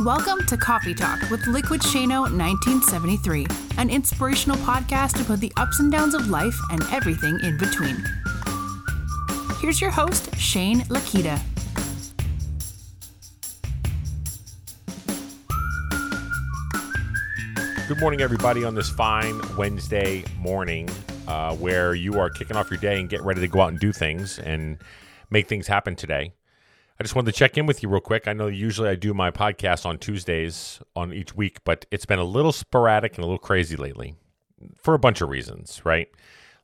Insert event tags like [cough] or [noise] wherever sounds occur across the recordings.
Welcome to Coffee Talk with Liquid Shano 1973, an inspirational podcast about the ups and downs of life and everything in between. Here's your host, Shane Lakita. Good morning, everybody, on this fine Wednesday morning uh, where you are kicking off your day and getting ready to go out and do things and make things happen today. I just wanted to check in with you real quick. I know usually I do my podcast on Tuesdays on each week, but it's been a little sporadic and a little crazy lately for a bunch of reasons, right?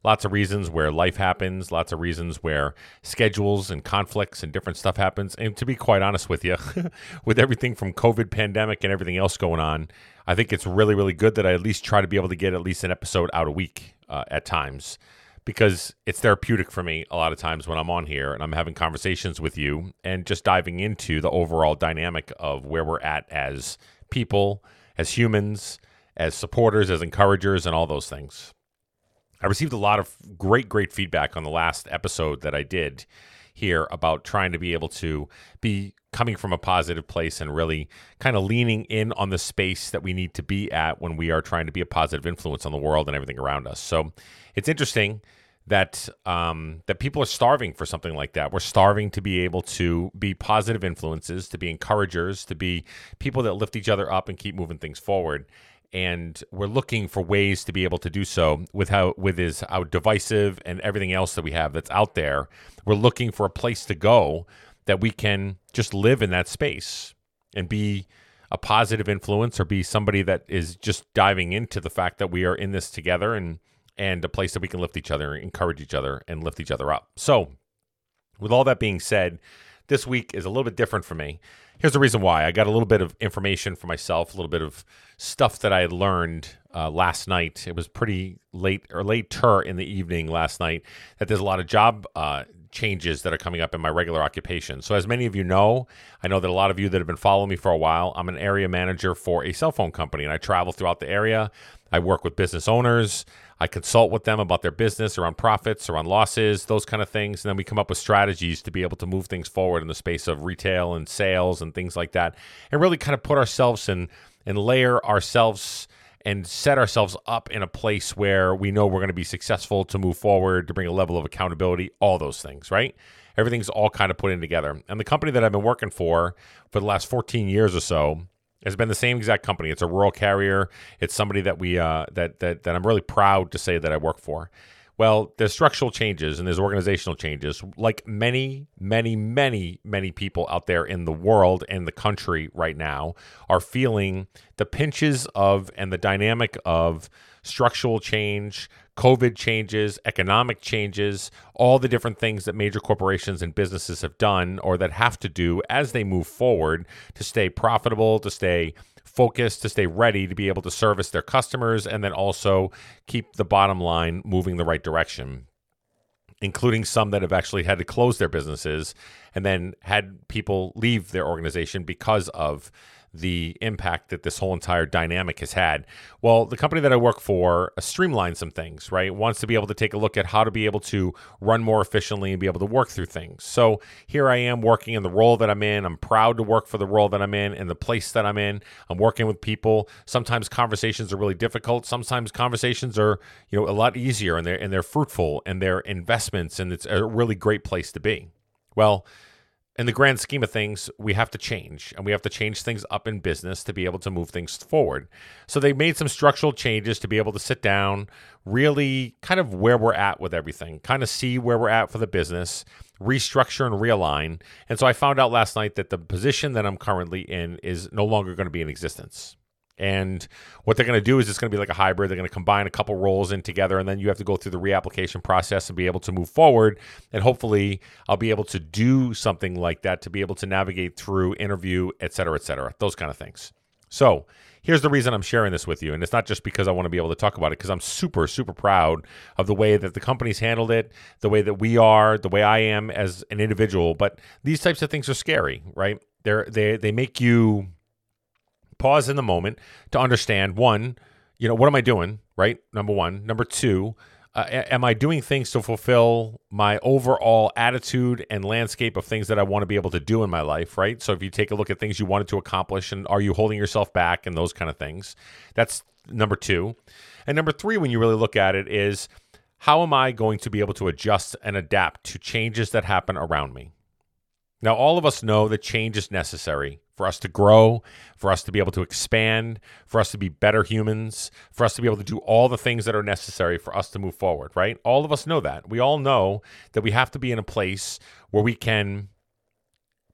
Lots of reasons where life happens, lots of reasons where schedules and conflicts and different stuff happens. And to be quite honest with you, [laughs] with everything from COVID pandemic and everything else going on, I think it's really, really good that I at least try to be able to get at least an episode out a week uh, at times because it's therapeutic for me a lot of times when I'm on here and I'm having conversations with you and just diving into the overall dynamic of where we're at as people, as humans, as supporters, as encouragers, and all those things. I received a lot of great, great feedback on the last episode that I did here about trying to be able to be coming from a positive place and really kind of leaning in on the space that we need to be at when we are trying to be a positive influence on the world and everything around us. So it's interesting that um, that people are starving for something like that. We're starving to be able to be positive influences, to be encouragers, to be people that lift each other up and keep moving things forward and we're looking for ways to be able to do so with how with his how divisive and everything else that we have that's out there. We're looking for a place to go that we can just live in that space and be a positive influence or be somebody that is just diving into the fact that we are in this together and and a place that we can lift each other, encourage each other, and lift each other up. So, with all that being said, this week is a little bit different for me. Here's the reason why. I got a little bit of information for myself, a little bit of stuff that I had learned uh, last night. It was pretty late or later in the evening last night that there's a lot of job uh, changes that are coming up in my regular occupation. So, as many of you know, I know that a lot of you that have been following me for a while, I'm an area manager for a cell phone company and I travel throughout the area. I work with business owners. I consult with them about their business around profits, around losses, those kind of things. And then we come up with strategies to be able to move things forward in the space of retail and sales and things like that. And really kind of put ourselves in and layer ourselves and set ourselves up in a place where we know we're going to be successful to move forward, to bring a level of accountability, all those things, right? Everything's all kind of put in together. And the company that I've been working for for the last 14 years or so has been the same exact company. It's a rural carrier. It's somebody that we uh, that that that I'm really proud to say that I work for. Well, there's structural changes and there's organizational changes. Like many, many, many, many people out there in the world and the country right now are feeling the pinches of and the dynamic of structural change, COVID changes, economic changes, all the different things that major corporations and businesses have done or that have to do as they move forward to stay profitable, to stay focused, to stay ready to be able to service their customers and then also keep the bottom line moving the right direction including some that have actually had to close their businesses and then had people leave their organization because of the impact that this whole entire dynamic has had. Well, the company that I work for streamlines some things, right? Wants to be able to take a look at how to be able to run more efficiently and be able to work through things. So here I am working in the role that I'm in. I'm proud to work for the role that I'm in and the place that I'm in. I'm working with people. Sometimes conversations are really difficult. Sometimes conversations are, you know, a lot easier and they're and they're fruitful and they're investments and it's a really great place to be. Well, in the grand scheme of things, we have to change and we have to change things up in business to be able to move things forward. So they made some structural changes to be able to sit down, really kind of where we're at with everything, kind of see where we're at for the business, restructure and realign. And so I found out last night that the position that I'm currently in is no longer going to be in existence. And what they're going to do is it's going to be like a hybrid. They're going to combine a couple roles in together, and then you have to go through the reapplication process and be able to move forward. And hopefully, I'll be able to do something like that to be able to navigate through interview, et cetera, et cetera, those kind of things. So, here's the reason I'm sharing this with you. And it's not just because I want to be able to talk about it, because I'm super, super proud of the way that the company's handled it, the way that we are, the way I am as an individual. But these types of things are scary, right? They're, they, they make you pause in the moment to understand one, you know, what am I doing? Right. Number one. Number two, uh, am I doing things to fulfill my overall attitude and landscape of things that I want to be able to do in my life, right? So if you take a look at things you wanted to accomplish and are you holding yourself back and those kind of things, that's number two. And number three, when you really look at it, is how am I going to be able to adjust and adapt to changes that happen around me? Now, all of us know that change is necessary for us to grow, for us to be able to expand, for us to be better humans, for us to be able to do all the things that are necessary for us to move forward, right? All of us know that. We all know that we have to be in a place where we can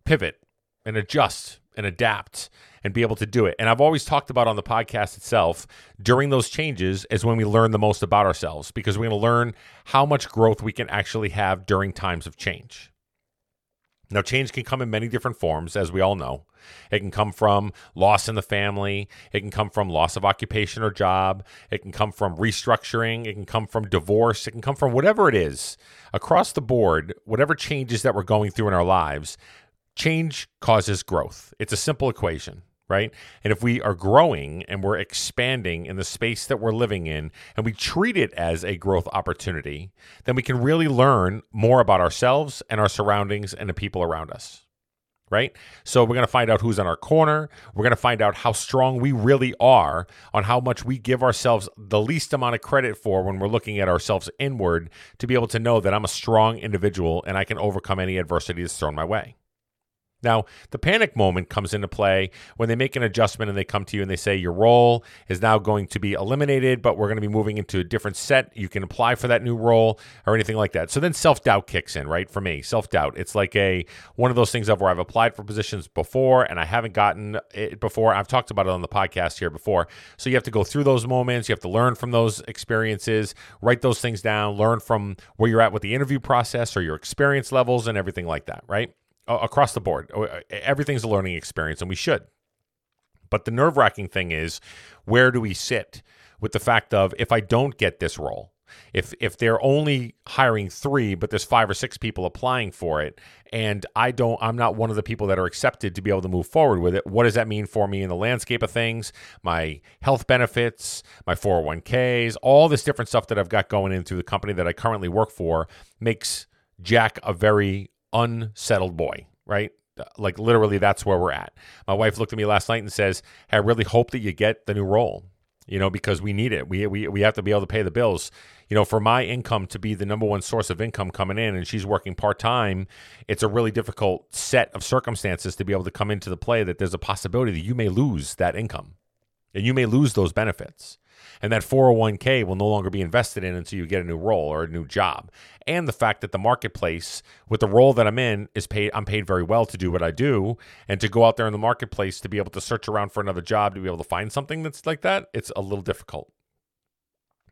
pivot and adjust and adapt and be able to do it. And I've always talked about on the podcast itself during those changes is when we learn the most about ourselves because we're going to learn how much growth we can actually have during times of change. Now, change can come in many different forms, as we all know. It can come from loss in the family. It can come from loss of occupation or job. It can come from restructuring. It can come from divorce. It can come from whatever it is. Across the board, whatever changes that we're going through in our lives, change causes growth. It's a simple equation right? And if we are growing and we're expanding in the space that we're living in and we treat it as a growth opportunity, then we can really learn more about ourselves and our surroundings and the people around us. Right? So, we're going to find out who's on our corner. We're going to find out how strong we really are on how much we give ourselves the least amount of credit for when we're looking at ourselves inward to be able to know that I'm a strong individual and I can overcome any adversity that's thrown my way. Now, the panic moment comes into play when they make an adjustment and they come to you and they say your role is now going to be eliminated, but we're going to be moving into a different set. You can apply for that new role or anything like that. So then self-doubt kicks in, right? For me, self-doubt. It's like a one of those things of where I've applied for positions before and I haven't gotten it before. I've talked about it on the podcast here before. So you have to go through those moments, you have to learn from those experiences, write those things down, learn from where you're at with the interview process or your experience levels and everything like that, right? Across the board. Uh, everything's a learning experience, and we should. But the nerve wracking thing is, where do we sit with the fact of if I don't get this role? If if they're only hiring three, but there's five or six people applying for it, and I don't, I'm not one of the people that are accepted to be able to move forward with it. What does that mean for me in the landscape of things? My health benefits, my 401ks, all this different stuff that I've got going in through the company that I currently work for makes Jack a very unsettled boy, right? Like literally, that's where we're at. My wife looked at me last night and says, hey, "I really hope that you get the new role, you know, because we need it. We we we have to be able to pay the bills. You know, for my income to be the number one source of income coming in, and she's working part time, it's a really difficult set of circumstances to be able to come into the play that there's a possibility that you may lose that income, and you may lose those benefits." And that 401k will no longer be invested in until you get a new role or a new job. And the fact that the marketplace with the role that I'm in is paid I'm paid very well to do what I do and to go out there in the marketplace to be able to search around for another job to be able to find something that's like that, it's a little difficult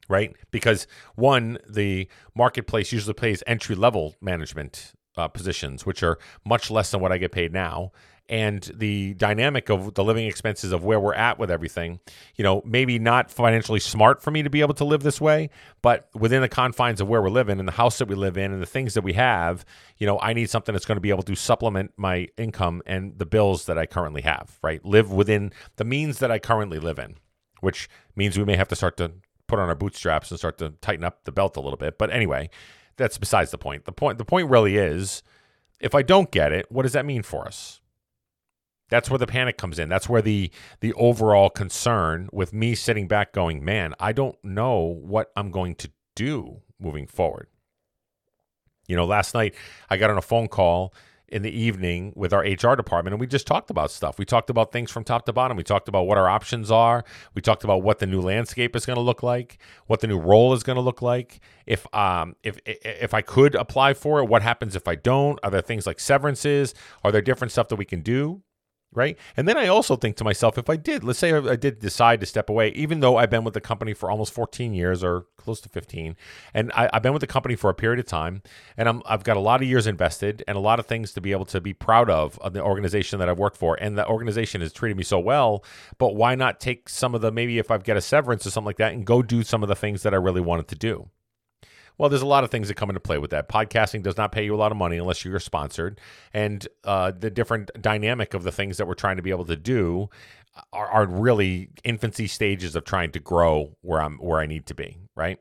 right? Because one, the marketplace usually pays entry level management uh, positions, which are much less than what I get paid now and the dynamic of the living expenses of where we're at with everything, you know, maybe not financially smart for me to be able to live this way, but within the confines of where we're living and the house that we live in and the things that we have, you know, I need something that's going to be able to supplement my income and the bills that I currently have, right? Live within the means that I currently live in, which means we may have to start to put on our bootstraps and start to tighten up the belt a little bit. But anyway, that's besides the point. The point the point really is if I don't get it, what does that mean for us? That's where the panic comes in. That's where the the overall concern with me sitting back going, "Man, I don't know what I'm going to do moving forward." You know, last night I got on a phone call in the evening with our HR department and we just talked about stuff. We talked about things from top to bottom. We talked about what our options are. We talked about what the new landscape is going to look like, what the new role is going to look like. If um if if I could apply for it, what happens if I don't? Are there things like severances? Are there different stuff that we can do? Right? And then I also think to myself, if I did, let's say I did decide to step away, even though I've been with the company for almost 14 years or close to 15, and I, have been with the company for a period of time, and I'm, I've got a lot of years invested and a lot of things to be able to be proud of of the organization that I've worked for, and the organization has treated me so well. But why not take some of the maybe if I've got a severance or something like that and go do some of the things that I really wanted to do? Well, there's a lot of things that come into play with that. Podcasting does not pay you a lot of money unless you're sponsored, and uh, the different dynamic of the things that we're trying to be able to do are, are really infancy stages of trying to grow where I'm where I need to be. Right.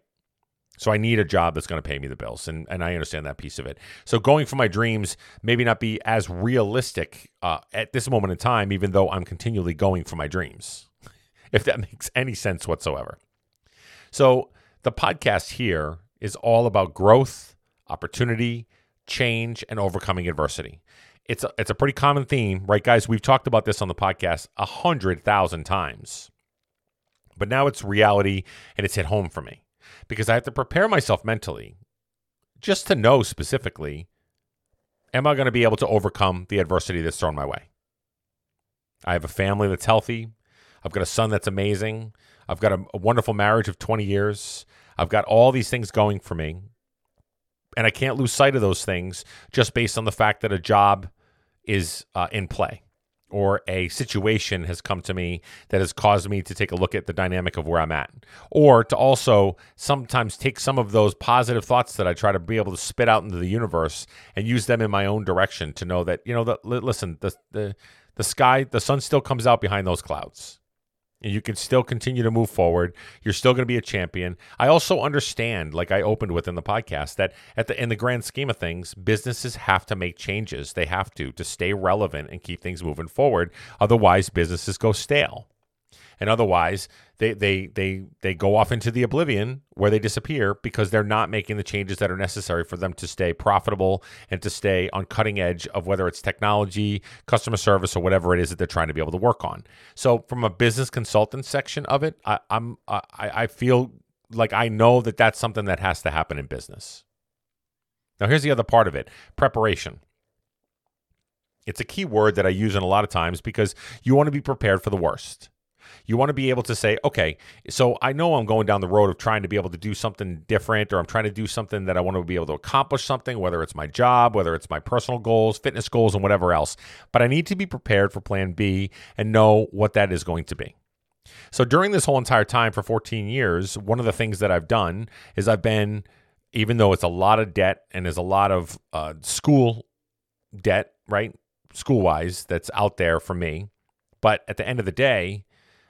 So I need a job that's going to pay me the bills, and and I understand that piece of it. So going for my dreams maybe not be as realistic uh, at this moment in time, even though I'm continually going for my dreams, [laughs] if that makes any sense whatsoever. So the podcast here is all about growth, opportunity, change, and overcoming adversity. It's a, it's a pretty common theme, right, guys? We've talked about this on the podcast a hundred thousand times, but now it's reality and it's hit home for me because I have to prepare myself mentally just to know specifically am I going to be able to overcome the adversity that's thrown my way? I have a family that's healthy. I've got a son that's amazing. I've got a, a, wonderful marriage of 20 years. I've got all these things going for me. And I can't lose sight of those things just based on the fact that a job is uh, in play or a situation has come to me that has caused me to take a look at the dynamic of where I'm at, or to also sometimes take some of those positive thoughts that I try to be able to spit out into the universe and use them in my own direction to know that you know that listen the the the sky the sun still comes out behind those clouds you can still continue to move forward. You're still going to be a champion. I also understand, like I opened with in the podcast, that at the in the grand scheme of things, businesses have to make changes. They have to to stay relevant and keep things moving forward. Otherwise, businesses go stale and otherwise they they they they go off into the oblivion where they disappear because they're not making the changes that are necessary for them to stay profitable and to stay on cutting edge of whether it's technology, customer service, or whatever it is that they're trying to be able to work on. So, from a business consultant section of it, I, I'm I, I feel like I know that that's something that has to happen in business. Now, here's the other part of it: preparation. It's a key word that I use in a lot of times because you want to be prepared for the worst. You want to be able to say, okay, so I know I'm going down the road of trying to be able to do something different, or I'm trying to do something that I want to be able to accomplish something, whether it's my job, whether it's my personal goals, fitness goals, and whatever else. But I need to be prepared for plan B and know what that is going to be. So during this whole entire time for 14 years, one of the things that I've done is I've been, even though it's a lot of debt and there's a lot of uh, school debt, right? School wise, that's out there for me. But at the end of the day,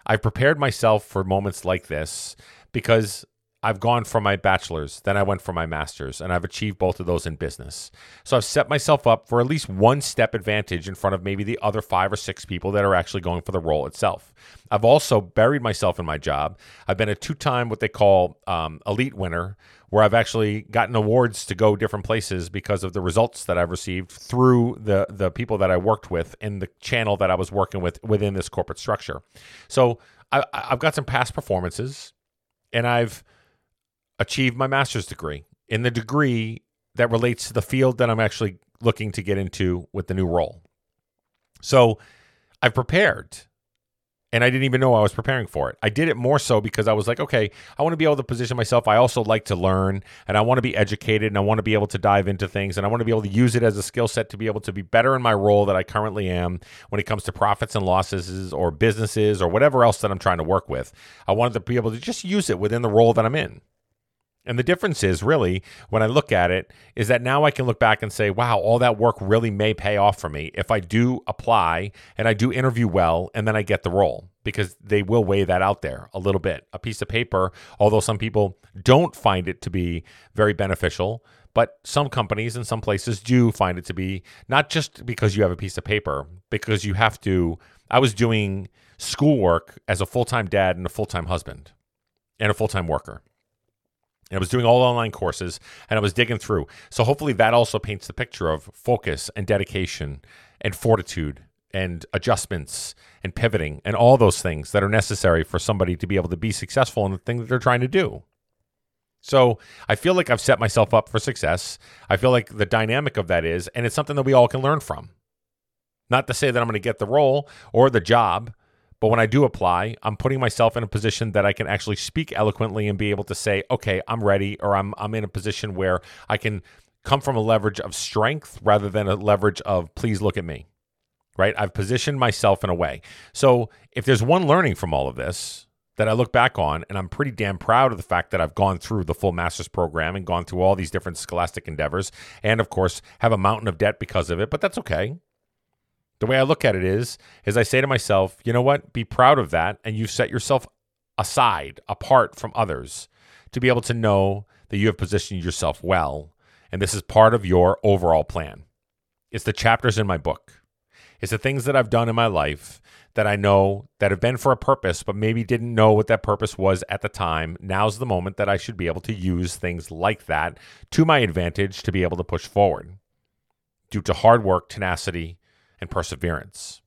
I've prepared myself for moments like this because I've gone for my bachelor's, then I went for my master's, and I've achieved both of those in business. So I've set myself up for at least one step advantage in front of maybe the other five or six people that are actually going for the role itself. I've also buried myself in my job. I've been a two time, what they call um, elite winner, where I've actually gotten awards to go different places because of the results that I've received through the, the people that I worked with in the channel that I was working with within this corporate structure. So I, I've got some past performances and I've achieved my master's degree in the degree that relates to the field that I'm actually looking to get into with the new role. So I've prepared and I didn't even know I was preparing for it. I did it more so because I was like, okay, I want to be able to position myself. I also like to learn and I want to be educated and I want to be able to dive into things and I want to be able to use it as a skill set to be able to be better in my role that I currently am when it comes to profits and losses or businesses or whatever else that I'm trying to work with. I wanted to be able to just use it within the role that I'm in. And the difference is really, when I look at it, is that now I can look back and say, wow, all that work really may pay off for me if I do apply and I do interview well and then I get the role because they will weigh that out there a little bit. A piece of paper, although some people don't find it to be very beneficial, but some companies and some places do find it to be not just because you have a piece of paper, because you have to. I was doing schoolwork as a full time dad and a full time husband and a full time worker. I was doing all online courses and I was digging through. So hopefully that also paints the picture of focus and dedication and fortitude and adjustments and pivoting and all those things that are necessary for somebody to be able to be successful in the thing that they're trying to do. So I feel like I've set myself up for success. I feel like the dynamic of that is, and it's something that we all can learn from. Not to say that I'm going to get the role or the job, but when I do apply, I'm putting myself in a position that I can actually speak eloquently and be able to say, okay, I'm ready, or I'm, I'm in a position where I can come from a leverage of strength rather than a leverage of, please look at me, right? I've positioned myself in a way. So if there's one learning from all of this, that I look back on, and I'm pretty damn proud of the fact that I've gone through the full master's program and gone through all these different scholastic endeavors, and of course, have a mountain of debt because of it, but that's okay. The way I look at it is, is I say to myself, you know what? Be proud of that, and you set yourself aside, apart from others, to be able to know that you have positioned yourself well, and this is part of your overall plan. It's the chapters in my book. It's the things that I've done in my life that I know that have been for a purpose, but maybe didn't know what that purpose was at the time. Now's the moment that I should be able to use things like that to my advantage to be able to push forward due to hard work, tenacity, and perseverance.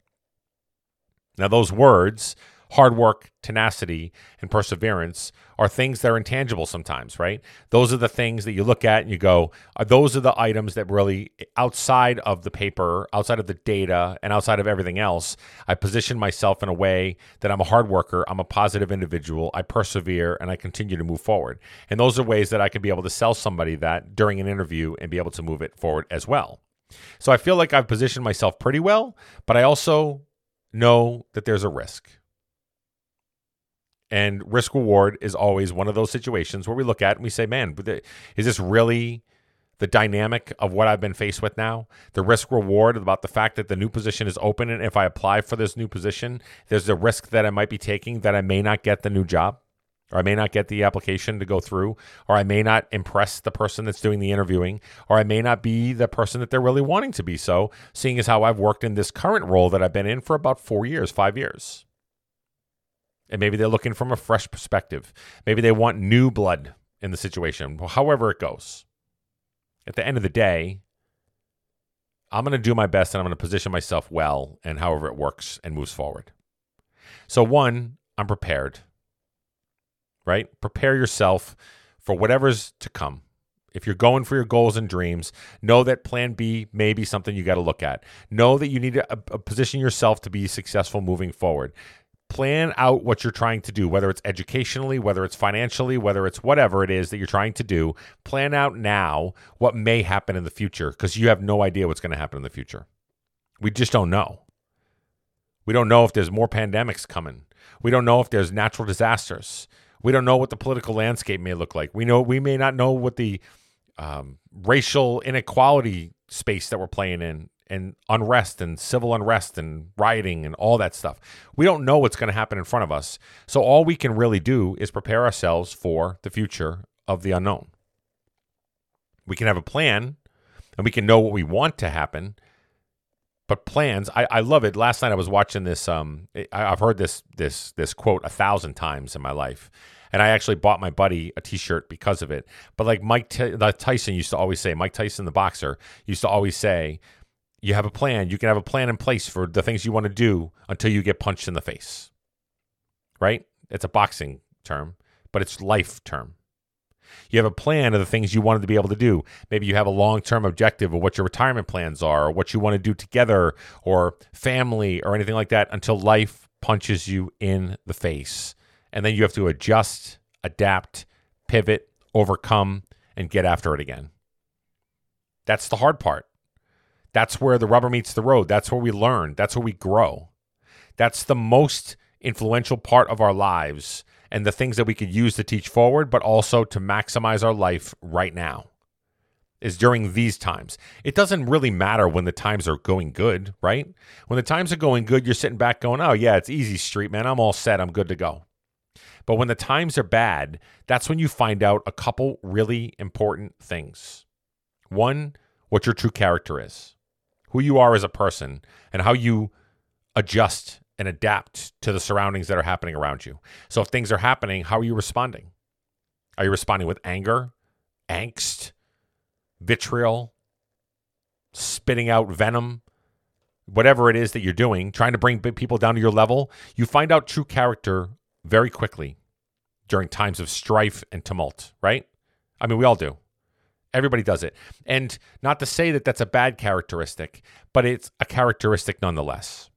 Now, those words hard work, tenacity, and perseverance are things that are intangible sometimes, right? Those are the things that you look at and you go, are those are the items that really outside of the paper, outside of the data, and outside of everything else, I position myself in a way that I'm a hard worker, I'm a positive individual, I persevere, and I continue to move forward. And those are ways that I could be able to sell somebody that during an interview and be able to move it forward as well. So I feel like I've positioned myself pretty well, but I also know that there's a risk. And risk reward is always one of those situations where we look at and we say, man, is this really the dynamic of what I've been faced with now? The risk reward about the fact that the new position is open. And if I apply for this new position, there's a risk that I might be taking that I may not get the new job or I may not get the application to go through, or I may not impress the person that's doing the interviewing, or I may not be the person that they're really wanting to be so, seeing as how I've worked in this current role that I've been in for about four years, five years. And maybe they're looking from a fresh perspective. Maybe they want new blood in the situation, however it goes. At the end of the day, I'm going to do my best and I'm going to position myself well and however it works and moves forward. So, one, I'm prepared, right? Prepare yourself for whatever's to come. If you're going for your goals and dreams, know that plan B may be something you got to look at. Know that you need to uh, position yourself to be successful moving forward plan out what you're trying to do, whether it's educationally, whether it's financially, whether it's whatever it is that you're trying to do. Plan out now what may happen in the future because you have no idea what's going to happen in the future. We just don't know. We don't know if there's more pandemics coming. We don't know if there's natural disasters. We don't know what the political landscape may look like. We know we may not know what the um, racial inequality space that we're playing in and unrest and civil unrest and rioting and all that stuff. We don't know what's going to happen in front of us. So all we can really do is prepare ourselves for the future of the unknown. We can have a plan and we can know what we want to happen. But plans, I, I love it. Last night I was watching this. Um, I, have heard this this this quote a thousand times in my life, and I actually bought my buddy a T-shirt because of it. But like Mike T- Tyson used to always say, Mike Tyson, the boxer, used to always say, you have a plan. You can have a plan in place for the things you want to do until you get punched in the face. Right? It's a boxing term, but it's life term. You have a plan of the things you wanted to be able to do. Maybe you have a long term objective of what your retirement plans are, or what you want to do together, or family, or anything like that until life punches you in the face. And then you have to adjust, adapt, pivot, overcome, and get after it again. That's the hard part. That's where the rubber meets the road. That's where we learn. That's where we grow. That's the most influential part of our lives and the things that we could use to teach forward, but also to maximize our life right now is during these times. It doesn't really matter when the times are going good, right? When the times are going good, you're sitting back going, oh, yeah, it's easy street, man. I'm all set. I'm good to go. But when the times are bad, that's when you find out a couple really important things. One, what your true character is who you are as a person and how you adjust and adapt to the surroundings that are happening around you. So if things are happening, how are you responding? Are you responding with anger, angst, vitriol, spitting out venom, whatever it is that you're doing, trying to bring people down to your level? You find out true character very quickly during times of strife and tumult, right? I mean, we all do. Everybody does it. And not to say that that's a bad characteristic, but it's a characteristic nonetheless.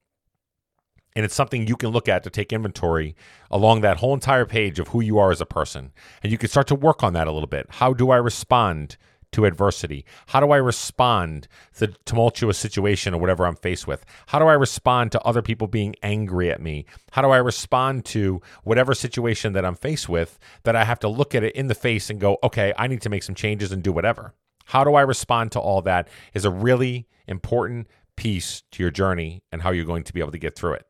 And it's something you can look at to take inventory along that whole entire page of who you are as a person. And you can start to work on that a little bit. How do I respond to adversity? How do I respond to the tumultuous situation or whatever I'm faced with? How do I respond to other people being angry at me? How do I respond to whatever situation that I'm faced with that I have to look at it in the face and go, okay, I need to make some changes and do whatever? How do I respond to all that is a really important piece to your journey and how you're going to be able to get through it.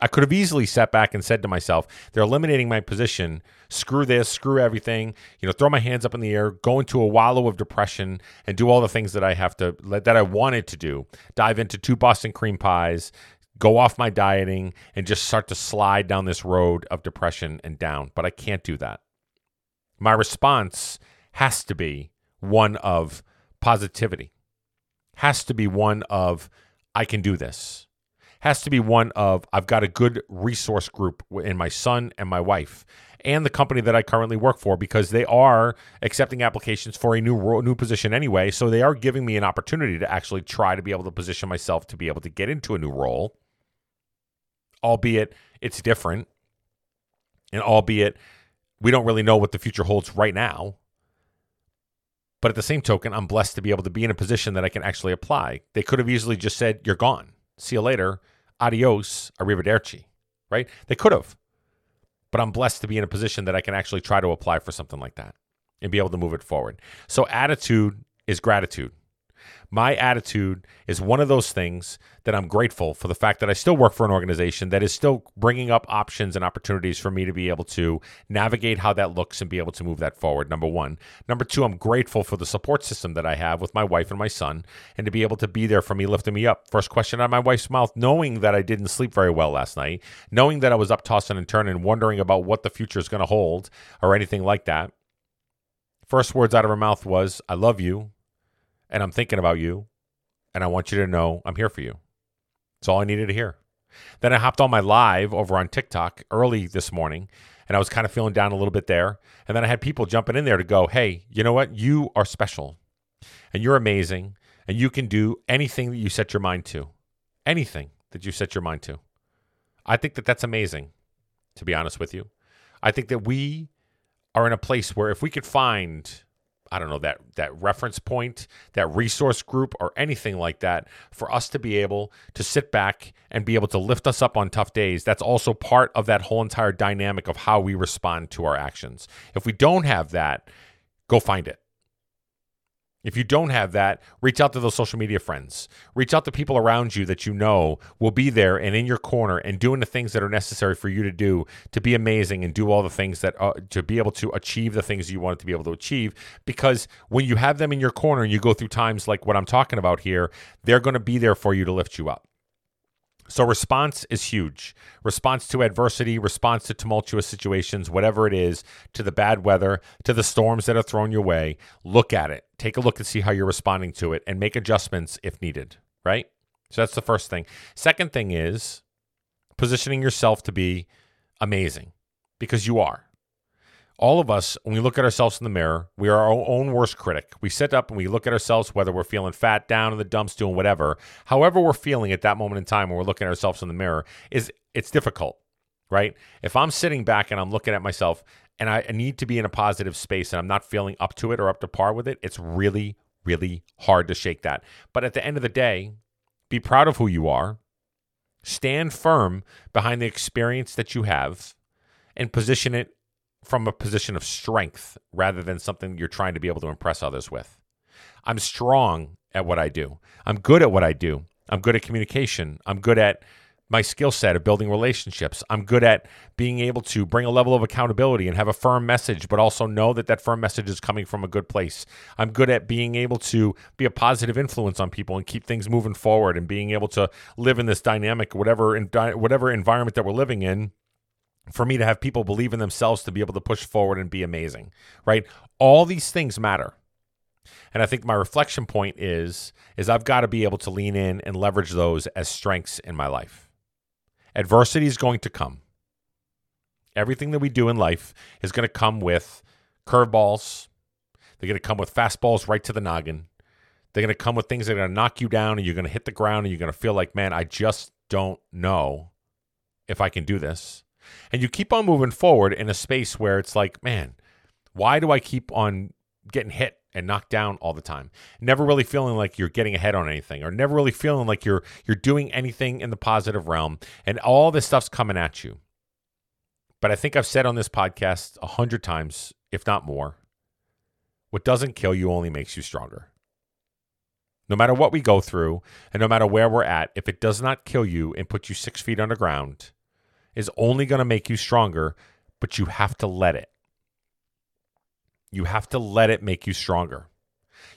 I could have easily sat back and said to myself, they're eliminating my position. Screw this, screw everything. You know, throw my hands up in the air, go into a wallow of depression, and do all the things that I have to, that I wanted to do. Dive into two Boston cream pies, go off my dieting, and just start to slide down this road of depression and down. But I can't do that. My response has to be one of positivity, has to be one of, I can do this has to be one of I've got a good resource group in my son and my wife and the company that I currently work for because they are accepting applications for a new new position anyway. So they are giving me an opportunity to actually try to be able to position myself to be able to get into a new role, albeit it's different, and albeit we don't really know what the future holds right now. But at the same token, I'm blessed to be able to be in a position that I can actually apply. They could have easily just said, "You're gone. See you later." Adios, arrivederci, right? They could have. But I'm blessed to be in a position that I can actually try to apply for something like that and be able to move it forward. So attitude is gratitude my attitude is one of those things that I'm grateful for the fact that I still work for an organization that is still bringing up options and opportunities for me to be able to navigate how that looks and be able to move that forward. Number one. Number two, I'm grateful for the support system that I have with my wife and my son and to be able to be there for me, lifting me up. First question out of my wife's mouth, knowing that I didn't sleep very well last night, knowing that I was up tossing and turning, wondering about what the future is going to hold or anything like that. First words out of her mouth was, I love you and I'm thinking about you, and I want you to know I'm here for you. It's all I needed to hear. Then I hopped on my live over on TikTok early this morning, and I was kind of feeling down a little bit there. And then I had people jumping in there to go, hey, you know what? You are special, and you're amazing, and you can do anything that you set your mind to. Anything that you set your mind to. I think that that's amazing, to be honest with you. I think that we are in a place where if we could find I don't know that that reference point, that resource group, or anything like that, for us to be able to sit back and be able to lift us up on tough days. That's also part of that whole entire dynamic of how we respond to our actions. If we don't have that, go find it. If you don't have that, reach out to those social media friends. Reach out to people around you that you know will be there and in your corner and doing the things that are necessary for you to do to be amazing and do all the things that uh, to be able to achieve the things you want to be able to achieve. Because when you have them in your corner and you go through times like what I'm talking about here, they're going to be there for you to lift you up. So, response is huge. Response to adversity, response to tumultuous situations, whatever it is, to the bad weather, to the storms that are thrown your way. Look at it. Take a look and see how you're responding to it and make adjustments if needed, right? So, that's the first thing. Second thing is positioning yourself to be amazing because you are all of us, when we look at ourselves in the mirror, we are our own worst critic. We sit up and we look at ourselves, whether we're feeling fat, down in the dumps, doing whatever. However, we're feeling at that moment in time when we're looking at ourselves in the mirror, is it's difficult, right? If I'm sitting back and I'm looking at myself and I need to be in a positive space and I'm not feeling up to it or up to par with it, it's really, really hard to shake that. But at the end of the day, be proud of who you are, stand firm behind the experience that you have, and position it from a position of strength rather than something you're trying to be able to impress others with. I'm strong at what I do. I'm good at what I do. I'm good at communication. I'm good at my skill set of building relationships. I'm good at being able to bring a level of accountability and have a firm message, but also know that that firm message is coming from a good place. I'm good at being able to be a positive influence on people and keep things moving forward and being able to live in this dynamic, whatever, whatever environment that we're living in for me to have people believe in themselves to be able to push forward and be amazing, right? All these things matter. And I think my reflection point is is I've got to be able to lean in and leverage those as strengths in my life. Adversity is going to come. Everything that we do in life is going to come with curveballs. They're going to come with fastballs right to the noggin. They're going to come with things that are going to knock you down and you're going to hit the ground and you're going to feel like, man, I just don't know if I can do this. And you keep on moving forward in a space where it's like, man, why do I keep on getting hit and knocked down all the time? Never really feeling like you're getting ahead on anything or never really feeling like you're you're doing anything in the positive realm and all this stuff's coming at you. But I think I've said on this podcast a hundred times, if not more, what doesn't kill you only makes you stronger. No matter what we go through and no matter where we're at, if it does not kill you and put you six feet underground, is only going to make you stronger, but you have to let it. You have to let it make you stronger.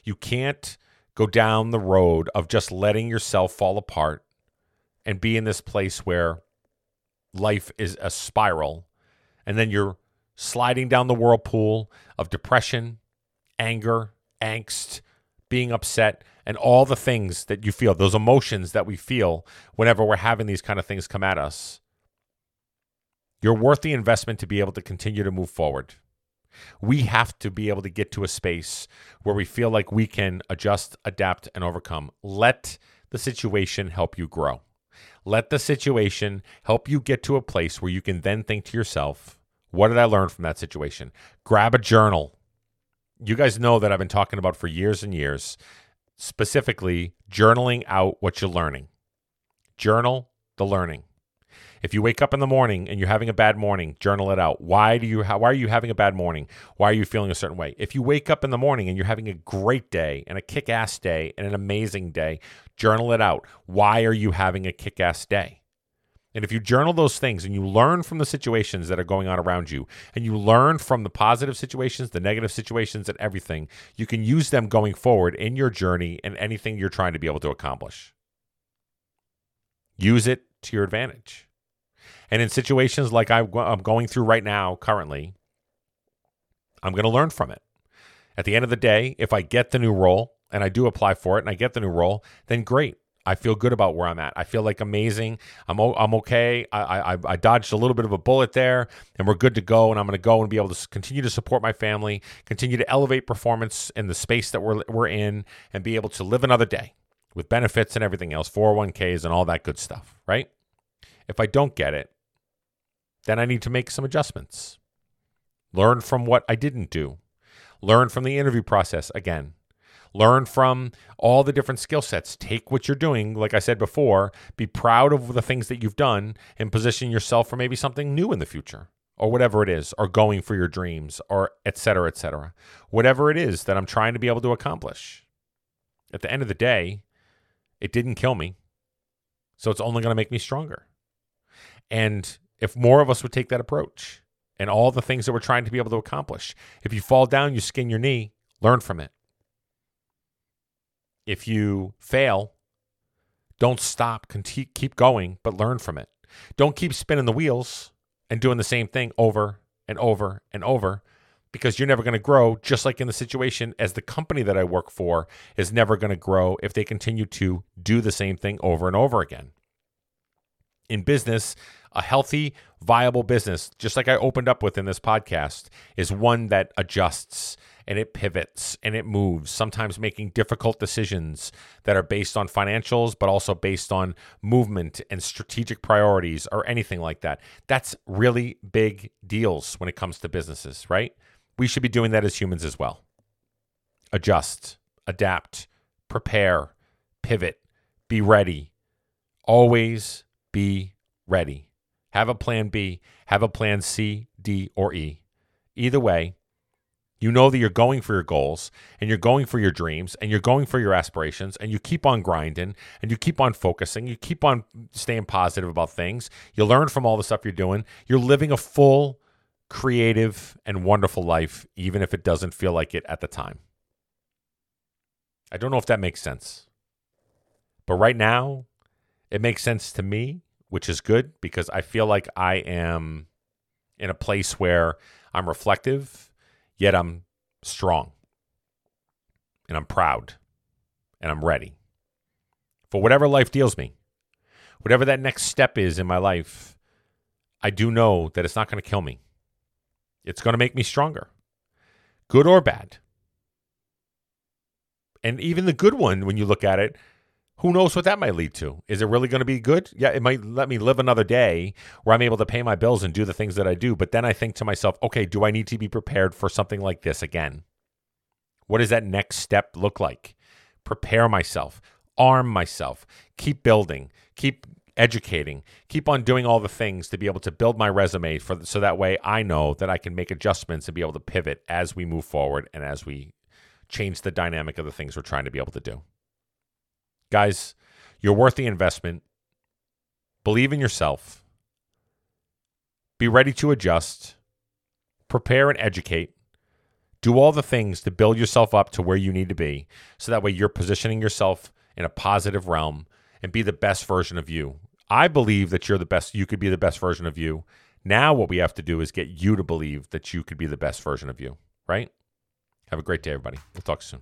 You can't go down the road of just letting yourself fall apart and be in this place where life is a spiral and then you're sliding down the whirlpool of depression, anger, angst, being upset, and all the things that you feel, those emotions that we feel whenever we're having these kind of things come at us. You're worth the investment to be able to continue to move forward. We have to be able to get to a space where we feel like we can adjust, adapt, and overcome. Let the situation help you grow. Let the situation help you get to a place where you can then think to yourself, what did I learn from that situation? Grab a journal. You guys know that I've been talking about for years and years, specifically journaling out what you're learning. Journal the learning. If you wake up in the morning and you're having a bad morning, journal it out. Why do you why are you having a bad morning? Why are you feeling a certain way? If you wake up in the morning and you're having a great day and a kick-ass day and an amazing day, journal it out. Why are you having a kick-ass day? And if you journal those things and you learn from the situations that are going on around you, and you learn from the positive situations, the negative situations, and everything, you can use them going forward in your journey and anything you're trying to be able to accomplish. Use it to your advantage. And in situations like I'm going through right now, currently, I'm going to learn from it. At the end of the day, if I get the new role and I do apply for it and I get the new role, then great. I feel good about where I'm at. I feel like amazing. I'm I'm okay. I, I I dodged a little bit of a bullet there, and we're good to go. And I'm going to go and be able to continue to support my family, continue to elevate performance in the space that we're we're in, and be able to live another day with benefits and everything else, 401ks and all that good stuff. Right? If I don't get it, then I need to make some adjustments. Learn from what I didn't do. Learn from the interview process again. Learn from all the different skill sets. Take what you're doing, like I said before, be proud of the things that you've done and position yourself for maybe something new in the future or whatever it is, or going for your dreams, or et cetera, et cetera. Whatever it is that I'm trying to be able to accomplish. At the end of the day, it didn't kill me. So it's only going to make me stronger. And if more of us would take that approach and all the things that we're trying to be able to accomplish. If you fall down, you skin your knee, learn from it. If you fail, don't stop, keep going, but learn from it. Don't keep spinning the wheels and doing the same thing over and over and over because you're never going to grow, just like in the situation as the company that I work for is never going to grow if they continue to do the same thing over and over again. In business, a healthy, viable business, just like I opened up with in this podcast, is one that adjusts and it pivots and it moves, sometimes making difficult decisions that are based on financials, but also based on movement and strategic priorities or anything like that. That's really big deals when it comes to businesses, right? We should be doing that as humans as well. Adjust, adapt, prepare, pivot, be ready. Always be ready. Have a plan B, have a plan C, D, or E. Either way, you know that you're going for your goals and you're going for your dreams and you're going for your aspirations and you keep on grinding and you keep on focusing. You keep on staying positive about things. You learn from all the stuff you're doing. You're living a full, creative, and wonderful life, even if it doesn't feel like it at the time. I don't know if that makes sense. But right now, it makes sense to me which is good because I feel like I am in a place where I'm reflective, yet I'm strong and I'm proud and I'm ready for whatever life deals me. Whatever that next step is in my life, I do know that it's not going to kill me. It's going to make me stronger, good or bad. And even the good one, when you look at it, who knows what that might lead to? Is it really going to be good? Yeah, it might let me live another day where I'm able to pay my bills and do the things that I do. But then I think to myself, okay, do I need to be prepared for something like this again? What does that next step look like? Prepare myself, arm myself, keep building, keep educating, keep on doing all the things to be able to build my resume for so that way I know that I can make adjustments and be able to pivot as we move forward and as we change the dynamic of the things we're trying to be able to do. Guys, you're worth the investment. Believe in yourself. be ready to adjust, prepare and educate, do all the things to build yourself up to where you need to be so that way you're positioning yourself in a positive realm and be the best version of you. I believe that you're the best, you could be the best version of you. Now, what we have to do is get you to believe that you could be the best version of you, right? Have a great day, everybody. We'll talk soon.